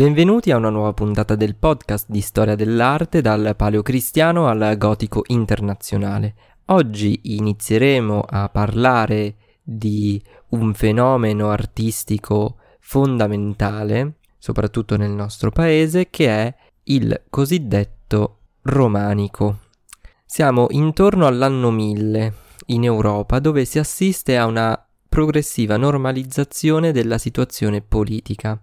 Benvenuti a una nuova puntata del podcast di storia dell'arte dal paleocristiano al gotico internazionale. Oggi inizieremo a parlare di un fenomeno artistico fondamentale, soprattutto nel nostro paese, che è il cosiddetto romanico. Siamo intorno all'anno 1000 in Europa dove si assiste a una progressiva normalizzazione della situazione politica.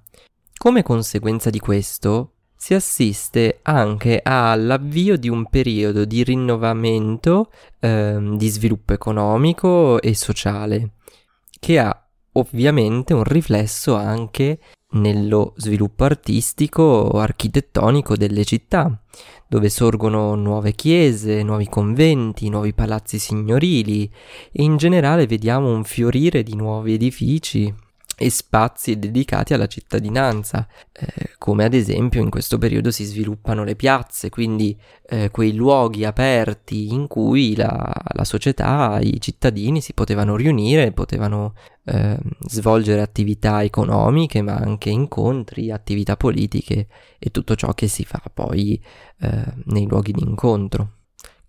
Come conseguenza di questo, si assiste anche all'avvio di un periodo di rinnovamento, eh, di sviluppo economico e sociale, che ha ovviamente un riflesso anche nello sviluppo artistico o architettonico delle città, dove sorgono nuove chiese, nuovi conventi, nuovi palazzi signorili e in generale vediamo un fiorire di nuovi edifici e spazi dedicati alla cittadinanza, eh, come ad esempio in questo periodo si sviluppano le piazze, quindi eh, quei luoghi aperti in cui la, la, società, i cittadini si potevano riunire, potevano eh, svolgere attività economiche, ma anche incontri, attività politiche e tutto ciò che si fa poi eh, nei luoghi di incontro.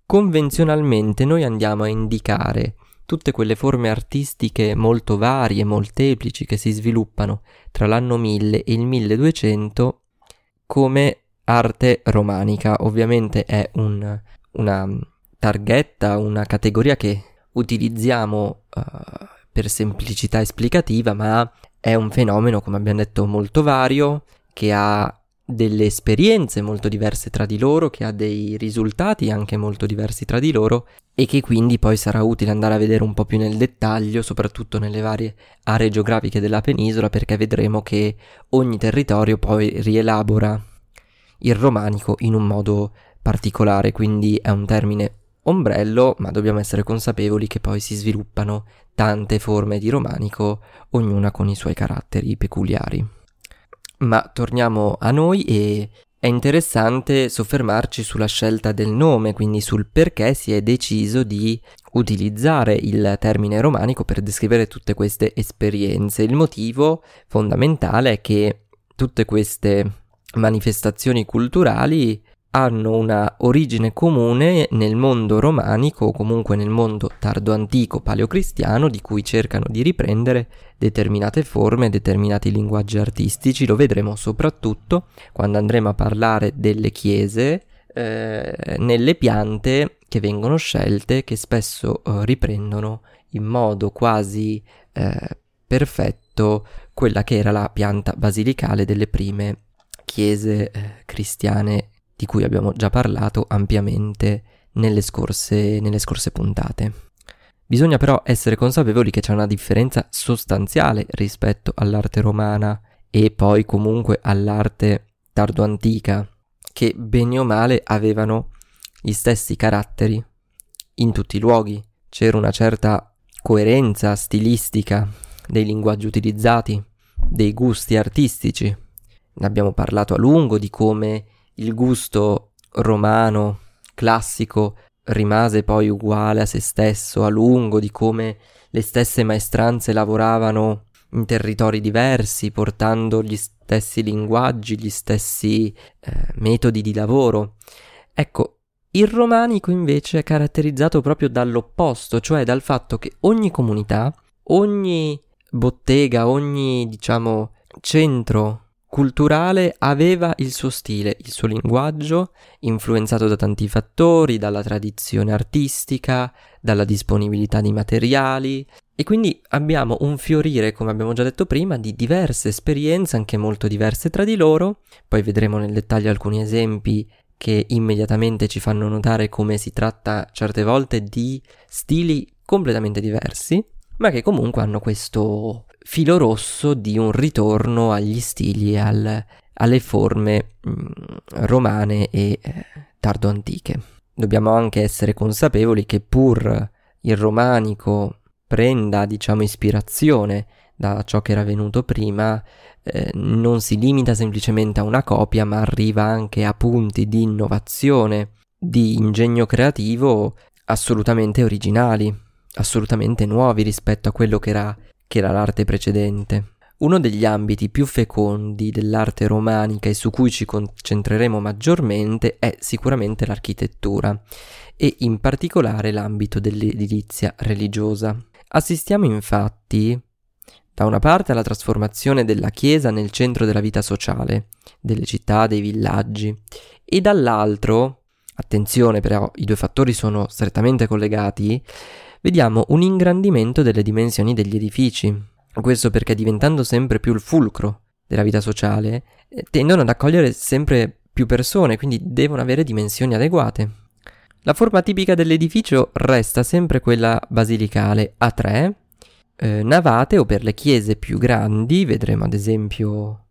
Convenzionalmente noi andiamo a indicare tutte quelle forme artistiche molto varie, molteplici che si sviluppano tra l'anno 1000 e il 1200 come arte romanica. Ovviamente è un, una targhetta, una categoria che utilizziamo uh, per semplicità esplicativa, ma è un fenomeno, come abbiamo detto, molto vario, che ha delle esperienze molto diverse tra di loro, che ha dei risultati anche molto diversi tra di loro e che quindi poi sarà utile andare a vedere un po' più nel dettaglio, soprattutto nelle varie aree geografiche della penisola, perché vedremo che ogni territorio poi rielabora il romanico in un modo particolare, quindi è un termine ombrello, ma dobbiamo essere consapevoli che poi si sviluppano tante forme di romanico, ognuna con i suoi caratteri peculiari. Ma torniamo a noi e è interessante soffermarci sulla scelta del nome, quindi sul perché si è deciso di utilizzare il termine romanico per descrivere tutte queste esperienze. Il motivo fondamentale è che tutte queste manifestazioni culturali hanno una origine comune nel mondo romanico o comunque nel mondo tardo-antico paleocristiano di cui cercano di riprendere determinate forme, determinati linguaggi artistici, lo vedremo soprattutto quando andremo a parlare delle chiese, eh, nelle piante che vengono scelte, che spesso eh, riprendono in modo quasi eh, perfetto quella che era la pianta basilicale delle prime chiese eh, cristiane di cui abbiamo già parlato ampiamente nelle scorse, nelle scorse puntate. Bisogna però essere consapevoli che c'è una differenza sostanziale rispetto all'arte romana e poi comunque all'arte tardo-antica, che bene o male avevano gli stessi caratteri in tutti i luoghi. C'era una certa coerenza stilistica dei linguaggi utilizzati, dei gusti artistici. Ne abbiamo parlato a lungo di come il gusto romano classico rimase poi uguale a se stesso a lungo, di come le stesse maestranze lavoravano in territori diversi, portando gli stessi linguaggi, gli stessi eh, metodi di lavoro. Ecco, il romanico invece è caratterizzato proprio dall'opposto, cioè dal fatto che ogni comunità, ogni bottega, ogni, diciamo, centro culturale aveva il suo stile, il suo linguaggio, influenzato da tanti fattori, dalla tradizione artistica, dalla disponibilità di materiali e quindi abbiamo un fiorire, come abbiamo già detto prima, di diverse esperienze, anche molto diverse tra di loro. Poi vedremo nel dettaglio alcuni esempi che immediatamente ci fanno notare come si tratta certe volte di stili completamente diversi, ma che comunque hanno questo filo rosso di un ritorno agli stili e al, alle forme mh, mm, romane e eh, tardo-antiche. Dobbiamo anche essere consapevoli che pur il romanico prenda, diciamo, ispirazione da ciò che era venuto prima, eh, non si limita semplicemente a una copia, ma arriva anche a punti di innovazione, di ingegno creativo assolutamente originali, assolutamente nuovi rispetto a quello che era che era l'arte precedente. Uno degli ambiti più fecondi dell'arte romanica e su cui ci concentreremo maggiormente è sicuramente l'architettura e in particolare l'ambito dell'edilizia religiosa. Assistiamo infatti da una parte alla trasformazione della Chiesa nel centro della vita sociale, delle città, dei villaggi, e dall'altro, attenzione però, i due fattori sono strettamente collegati, vediamo un ingrandimento delle dimensioni degli edifici. Questo perché diventando sempre più il fulcro della vita sociale, eh, tendono ad accogliere sempre più persone, quindi devono avere dimensioni adeguate. La forma tipica dell'edificio resta sempre quella basilicale a tre, eh, navate o per le chiese più grandi, vedremo ad esempio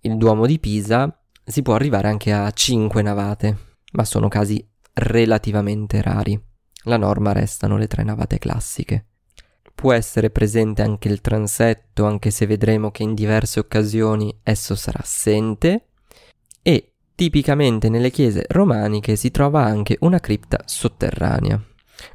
il Duomo di Pisa, si può arrivare anche a cinque navate, ma sono casi relativamente rari. La norma restano le tre navate classiche. Può essere presente anche il transetto, anche se vedremo che in diverse occasioni esso sarà assente, e tipicamente nelle chiese romaniche si trova anche una cripta sotterranea.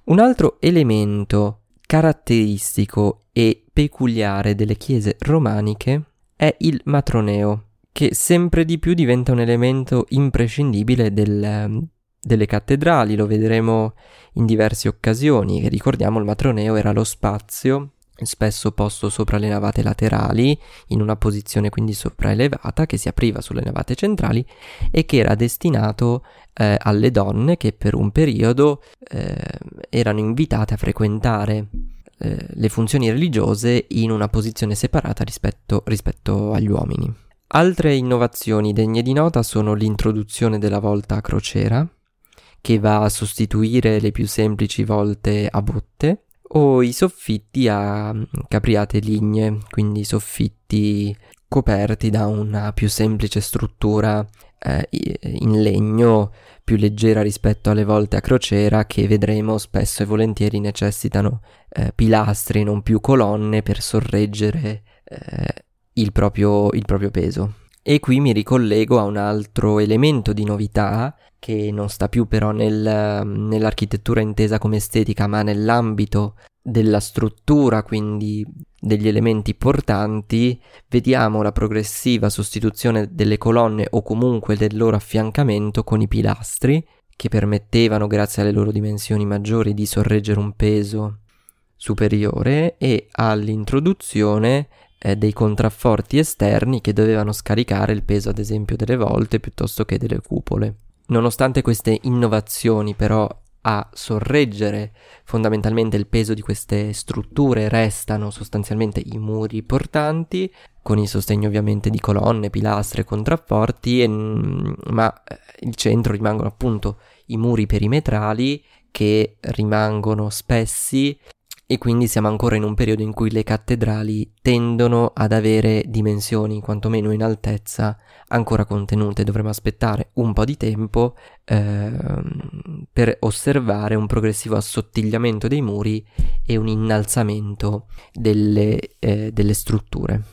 Un altro elemento caratteristico e peculiare delle chiese romaniche è il matroneo, che sempre di più diventa un elemento imprescindibile del, delle cattedrali, lo vedremo in diverse occasioni. Ricordiamo il matroneo era lo spazio spesso posto sopra le navate laterali, in una posizione quindi sopraelevata che si apriva sulle navate centrali e che era destinato eh, alle donne che per un periodo eh, erano invitate a frequentare eh, le funzioni religiose in una posizione separata rispetto, rispetto agli uomini. Altre innovazioni degne di nota sono l'introduzione della volta a crociera, che va a sostituire le più semplici volte a botte, o i soffitti a mm, capriate ligne, quindi soffitti coperti da una più semplice struttura eh, in legno più leggera rispetto alle volte a crociera che vedremo spesso e volentieri necessitano eh, pilastri non più colonne per sorreggere eh, il, proprio, il proprio peso. E qui mi ricollego a un altro elemento di novità che non sta più però nel, nell'architettura intesa come estetica, ma nell'ambito della struttura, quindi degli elementi portanti, vediamo la progressiva sostituzione delle colonne o comunque del loro affiancamento con i pilastri, che permettevano, grazie alle loro dimensioni maggiori, di sorreggere un peso superiore. E all'introduzione eh, dei contrafforti esterni che dovevano scaricare il peso, ad esempio, delle volte piuttosto che delle cupole. Nonostante queste innovazioni, però, a sorreggere fondamentalmente il peso di queste strutture restano sostanzialmente i muri portanti, con il sostegno ovviamente di colonne, pilastre, contrafforti, e, ma eh, il centro rimangono appunto i muri perimetrali che rimangono spessi e quindi siamo ancora in un periodo in cui le cattedrali tendono ad avere dimensioni, quantomeno in altezza, ancora contenute. Dovremo aspettare un po' di tempo eh, per osservare un progressivo assottigliamento dei muri e un innalzamento delle, eh, delle strutture.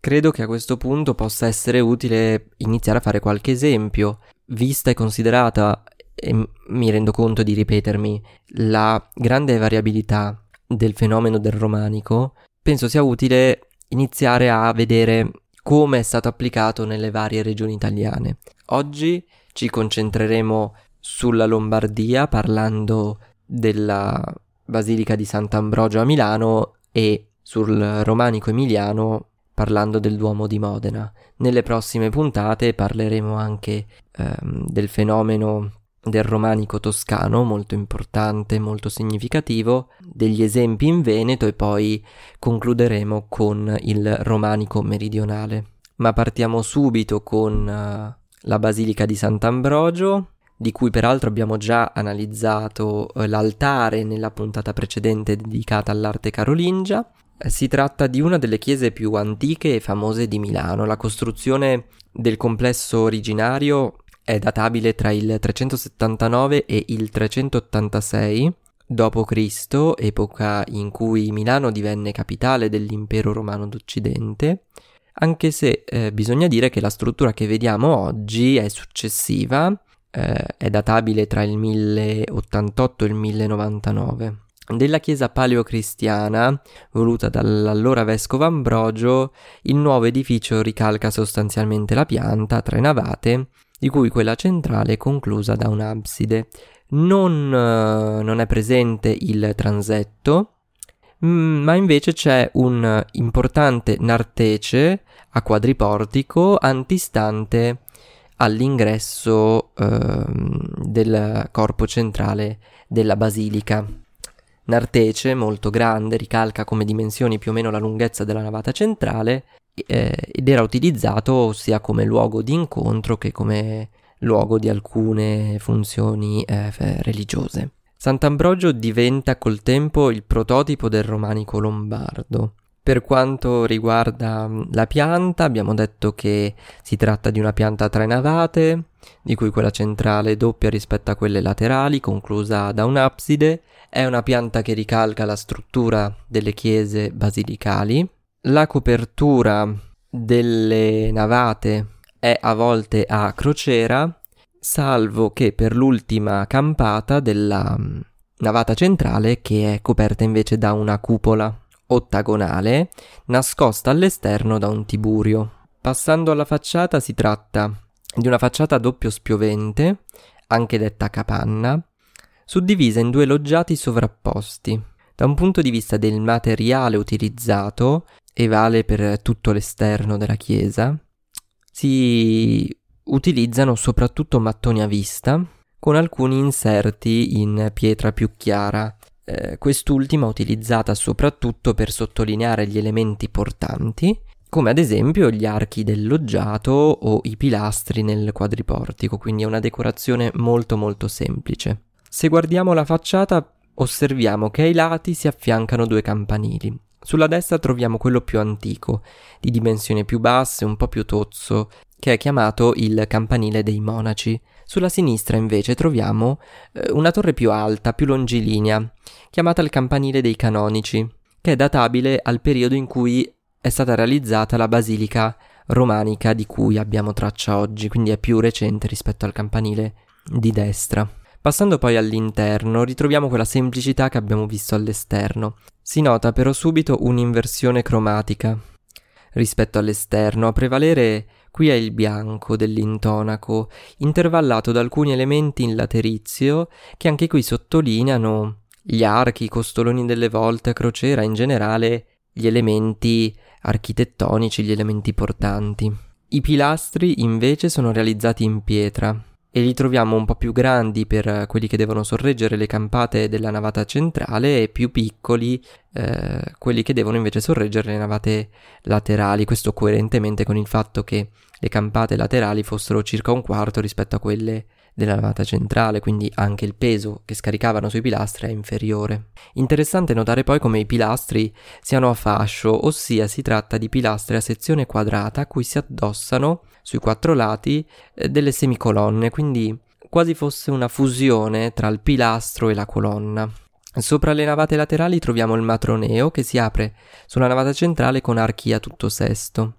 Credo che a questo punto possa essere utile iniziare a fare qualche esempio, vista e considerata, e mi rendo conto di ripetermi, la grande variabilità del fenomeno del romanico, penso sia utile iniziare a vedere come è stato applicato nelle varie regioni italiane. Oggi ci concentreremo sulla Lombardia parlando della Basilica di Sant'Ambrogio a Milano e sul romanico emiliano parlando del Duomo di Modena. Nelle prossime puntate parleremo anche ehm, del fenomeno del romanico toscano, molto importante, molto significativo, degli esempi in Veneto e poi concluderemo con il romanico meridionale. Ma partiamo subito con uh, la Basilica di Sant'Ambrogio, di cui peraltro abbiamo già analizzato uh, l'altare nella puntata precedente dedicata all'arte carolingia. Eh, si tratta di una delle chiese più antiche e famose di Milano. La costruzione del complesso originario è databile tra il 379 e il 386 d.C., epoca in cui Milano divenne capitale dell'impero romano d'Occidente, anche se eh, bisogna dire che la struttura che vediamo oggi è successiva, eh, è databile tra il 1088 e il 1099. della chiesa paleocristiana, voluta dall'allora vescovo Ambrogio, il nuovo edificio ricalca sostanzialmente la pianta a tre navate, di cui quella centrale è conclusa da un'abside. Non, uh, non è presente il transetto, mm, ma invece c'è un importante nartece a quadriportico antistante all'ingresso uh, del corpo centrale della basilica. Nartece, molto grande, ricalca come dimensioni più o meno la lunghezza della navata centrale eh, ed era utilizzato sia come luogo di incontro che come luogo di alcune funzioni eh, religiose. Sant'Ambrogio diventa col tempo il prototipo del romanico lombardo. Per quanto riguarda mm, la pianta, abbiamo detto che si tratta di una pianta a tre navate, di cui quella centrale doppia rispetto a quelle laterali, conclusa da un'abside, è una pianta che ricalca la struttura delle chiese basilicali. La copertura delle navate è a volte a crociera, salvo che per l'ultima campata della mm, navata centrale che è coperta invece da una cupola ottagonale nascosta all'esterno da un tiburio. Passando alla facciata si tratta di una facciata a doppio spiovente, anche detta capanna, suddivisa in due loggiati sovrapposti. Da un punto di vista del materiale utilizzato, e vale per tutto l'esterno della chiesa, si utilizzano soprattutto mattoni a vista, con alcuni inserti in pietra più chiara, eh, quest'ultima utilizzata soprattutto per sottolineare gli elementi portanti, come ad esempio gli archi del loggiato o i pilastri nel quadriportico, quindi è una decorazione molto molto semplice. Se guardiamo la facciata osserviamo che ai lati si affiancano due campanili. Sulla destra troviamo quello più antico, di dimensioni più basse, un po' più tozzo, che è chiamato il campanile dei monaci. Sulla sinistra invece troviamo eh, una torre più alta, più longilinea, chiamata il campanile dei canonici, che è databile al periodo in cui è stata realizzata la basilica romanica di cui abbiamo traccia oggi, quindi è più recente rispetto al campanile di destra. Passando poi all'interno ritroviamo quella semplicità che abbiamo visto all'esterno. Si nota però subito un'inversione cromatica. Rispetto all'esterno, a prevalere qui è il bianco dell'intonaco, intervallato da alcuni elementi in laterizio che anche qui sottolineano gli archi, i costoloni delle volte a crociera, in generale gli elementi architettonici, gli elementi portanti. I pilastri invece sono realizzati in pietra, e li troviamo un po' più grandi per quelli che devono sorreggere le campate della navata centrale e più piccoli eh, quelli che devono invece sorreggere le navate laterali, questo coerentemente con il fatto che le campate laterali fossero circa un quarto rispetto a quelle della navata centrale, quindi anche il peso che scaricavano sui pilastri è inferiore. Interessante notare poi come i pilastri siano a fascio, ossia si tratta di pilastri a sezione quadrata a cui si addossano sui quattro lati eh, delle semicolonne, quindi quasi fosse una fusione tra il pilastro e la colonna. Sopra le navate laterali troviamo il matroneo che si apre sulla navata centrale con archi a tutto sesto.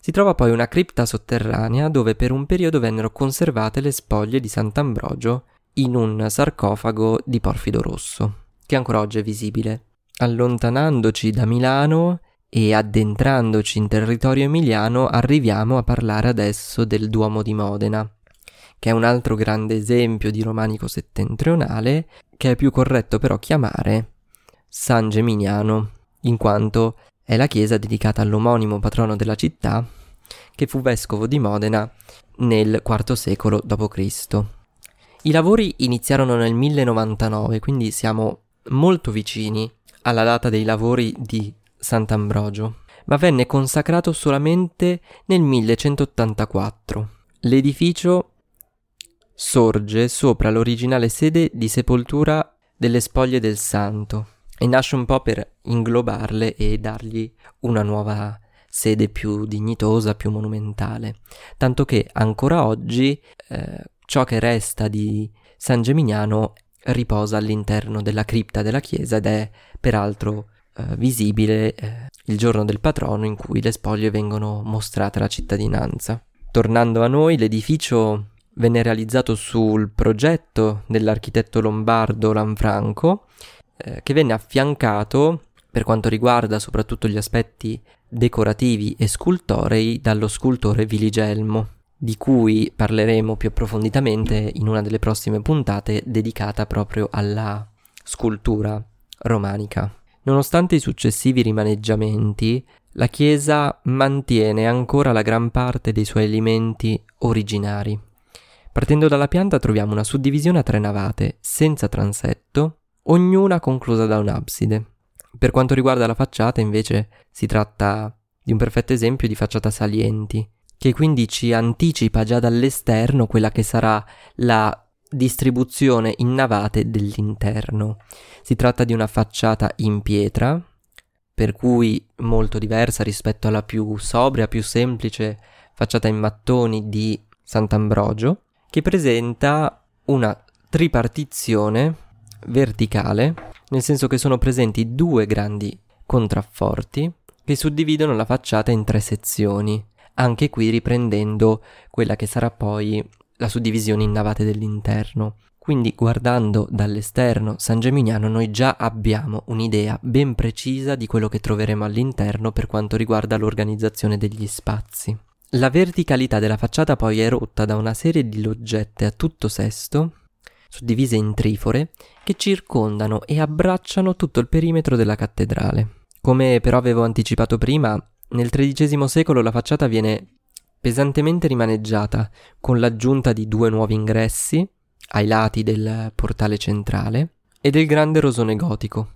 Si trova poi una cripta sotterranea dove per un periodo vennero conservate le spoglie di Sant'Ambrogio in un sarcofago di porfido rosso, che ancora oggi è visibile. Allontanandoci da Milano e addentrandoci in territorio emiliano arriviamo a parlare adesso del Duomo di Modena, che è un altro grande esempio di romanico settentrionale che è più corretto però chiamare San Geminiano, in quanto è la chiesa dedicata all'omonimo patrono della città, che fu vescovo di Modena nel IV secolo d.C. I lavori iniziarono nel 1099, quindi siamo molto vicini alla data dei lavori di Sant'Ambrogio, ma venne consacrato solamente nel 1184. L'edificio sorge sopra l'originale sede di sepoltura delle spoglie del santo e nasce un po' per inglobarle e dargli una nuova sede più dignitosa, più monumentale, tanto che ancora oggi eh, ciò che resta di San Geminiano riposa all'interno della cripta della chiesa ed è peraltro eh, visibile eh, il giorno del patrono in cui le spoglie vengono mostrate alla cittadinanza. Tornando a noi, l'edificio venne realizzato sul progetto dell'architetto lombardo Lanfranco eh, che venne affiancato per quanto riguarda soprattutto gli aspetti decorativi e scultorei dallo scultore Viligelmo, di cui parleremo più approfonditamente in una delle prossime puntate dedicata proprio alla scultura romanica. Nonostante i successivi rimaneggiamenti, la chiesa mantiene ancora la gran parte dei suoi elementi originari. Partendo dalla pianta troviamo una suddivisione a tre navate, senza transetto, ognuna conclusa da un'abside. Per quanto riguarda la facciata, invece, si tratta di un perfetto esempio di facciata salienti, che quindi ci anticipa già dall'esterno quella che sarà la distribuzione in navate dell'interno. Si tratta di una facciata in pietra, per cui molto diversa rispetto alla più sobria, più semplice facciata in mattoni di Sant'Ambrogio, che presenta una tripartizione verticale, nel senso che sono presenti due grandi contrafforti che suddividono la facciata in tre sezioni, anche qui riprendendo quella che sarà poi la suddivisione in navate dell'interno. Quindi guardando dall'esterno San Gemignano noi già abbiamo un'idea ben precisa di quello che troveremo all'interno per quanto riguarda l'organizzazione degli spazi. La verticalità della facciata poi è rotta da una serie di loggette a tutto sesto, suddivise in trifore, che circondano e abbracciano tutto il perimetro della cattedrale. Come però avevo anticipato prima, nel XIII secolo la facciata viene pesantemente rimaneggiata con l'aggiunta di due nuovi ingressi ai lati del portale centrale e del grande rosone gotico.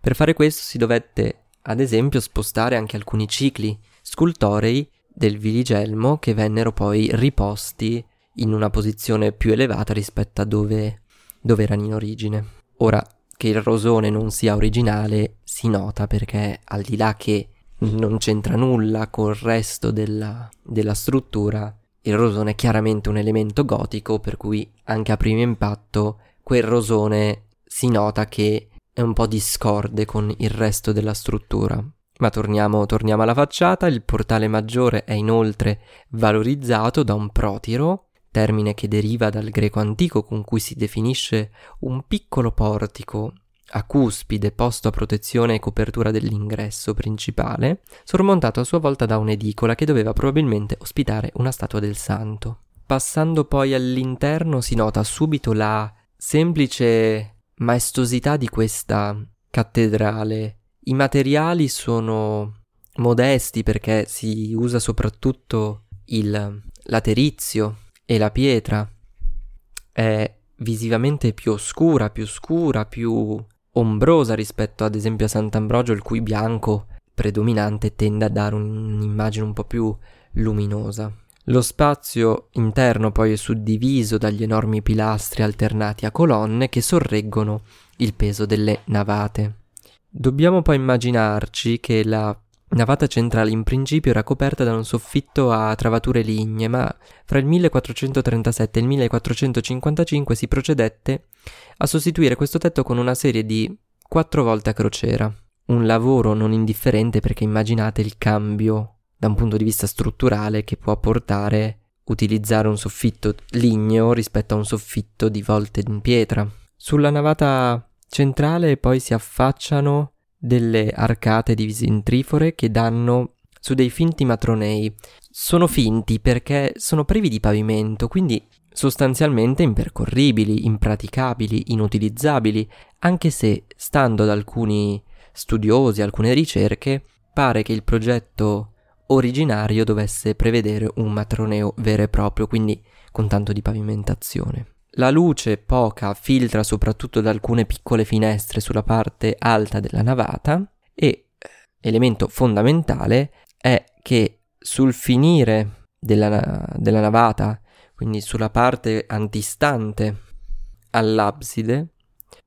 Per fare questo si dovette, ad esempio, spostare anche alcuni cicli scultorei del Viligelmo che vennero poi riposti in una posizione più elevata rispetto a dove, dove erano in origine. Ora, che il rosone non sia originale si nota perché al di là che non c'entra nulla col resto della, della struttura, il rosone è chiaramente un elemento gotico, per cui anche a primo impatto quel rosone si nota che è un po' discorde con il resto della struttura. Ma torniamo, torniamo alla facciata, il portale maggiore è inoltre valorizzato da un protiro, termine che deriva dal greco antico con cui si definisce un piccolo portico a cuspide posto a protezione e copertura dell'ingresso principale, sormontato a sua volta da un'edicola che doveva probabilmente ospitare una statua del santo. Passando poi all'interno si nota subito la semplice maestosità di questa cattedrale. I materiali sono modesti perché si usa soprattutto il laterizio e la pietra. È visivamente più oscura, più scura, più ombrosa rispetto ad esempio a Sant'Ambrogio, il cui bianco predominante tende a dare un'immagine un po' più luminosa. Lo spazio interno poi è suddiviso dagli enormi pilastri alternati a colonne che sorreggono il peso delle navate. Dobbiamo poi immaginarci che la navata centrale in principio era coperta da un soffitto a travature lignee, ma fra il 1437 e il 1455 si procedette a sostituire questo tetto con una serie di quattro volte a crociera. Un lavoro non indifferente perché immaginate il cambio da un punto di vista strutturale che può portare utilizzare un soffitto ligneo rispetto a un soffitto di volte in pietra. Sulla navata centrale poi si affacciano delle arcate divise in trifore che danno su dei finti matronei. Sono finti perché sono privi di pavimento, quindi sostanzialmente impercorribili, impraticabili, inutilizzabili, anche se, stando ad alcuni studiosi, alcune ricerche, pare che il progetto originario dovesse prevedere un matroneo vero e proprio, quindi con tanto di pavimentazione. La luce poca filtra soprattutto da alcune piccole finestre sulla parte alta della navata e eh, elemento fondamentale è che sul finire della, della navata quindi sulla parte antistante all'abside,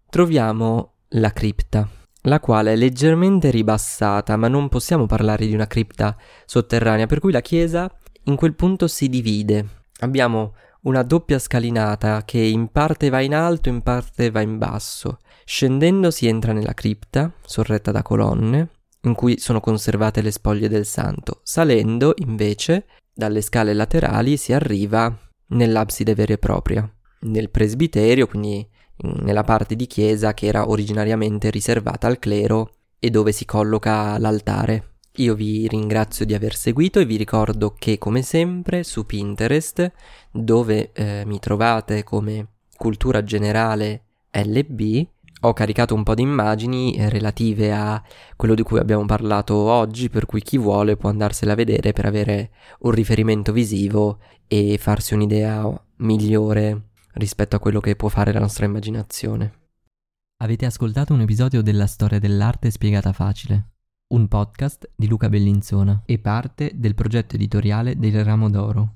troviamo la cripta, la quale è leggermente ribassata, ma non possiamo parlare di una cripta sotterranea, per cui la chiesa in quel punto si divide. Abbiamo una doppia scalinata che in parte va in alto, in parte va in basso. Scendendo si entra nella cripta, sorretta da colonne, in cui sono conservate le spoglie del santo. Salendo, invece, dalle scale laterali si arriva nell'abside vera e propria. Nel presbiterio, quindi nella parte di chiesa che era originariamente riservata al clero e dove si colloca l'altare. Io vi ringrazio di aver seguito e vi ricordo che come sempre su Pinterest, dove eh, mi trovate come cultura generale LB, ho caricato un po' di immagini eh, relative a quello di cui abbiamo parlato oggi, per cui chi vuole può andarsela a vedere per avere un riferimento visivo e farsi un'idea migliore rispetto a quello che può fare la nostra immaginazione. Avete ascoltato un episodio della storia dell'arte spiegata facile, un podcast di Luca Bellinzona e parte del progetto editoriale del Ramo d'Oro.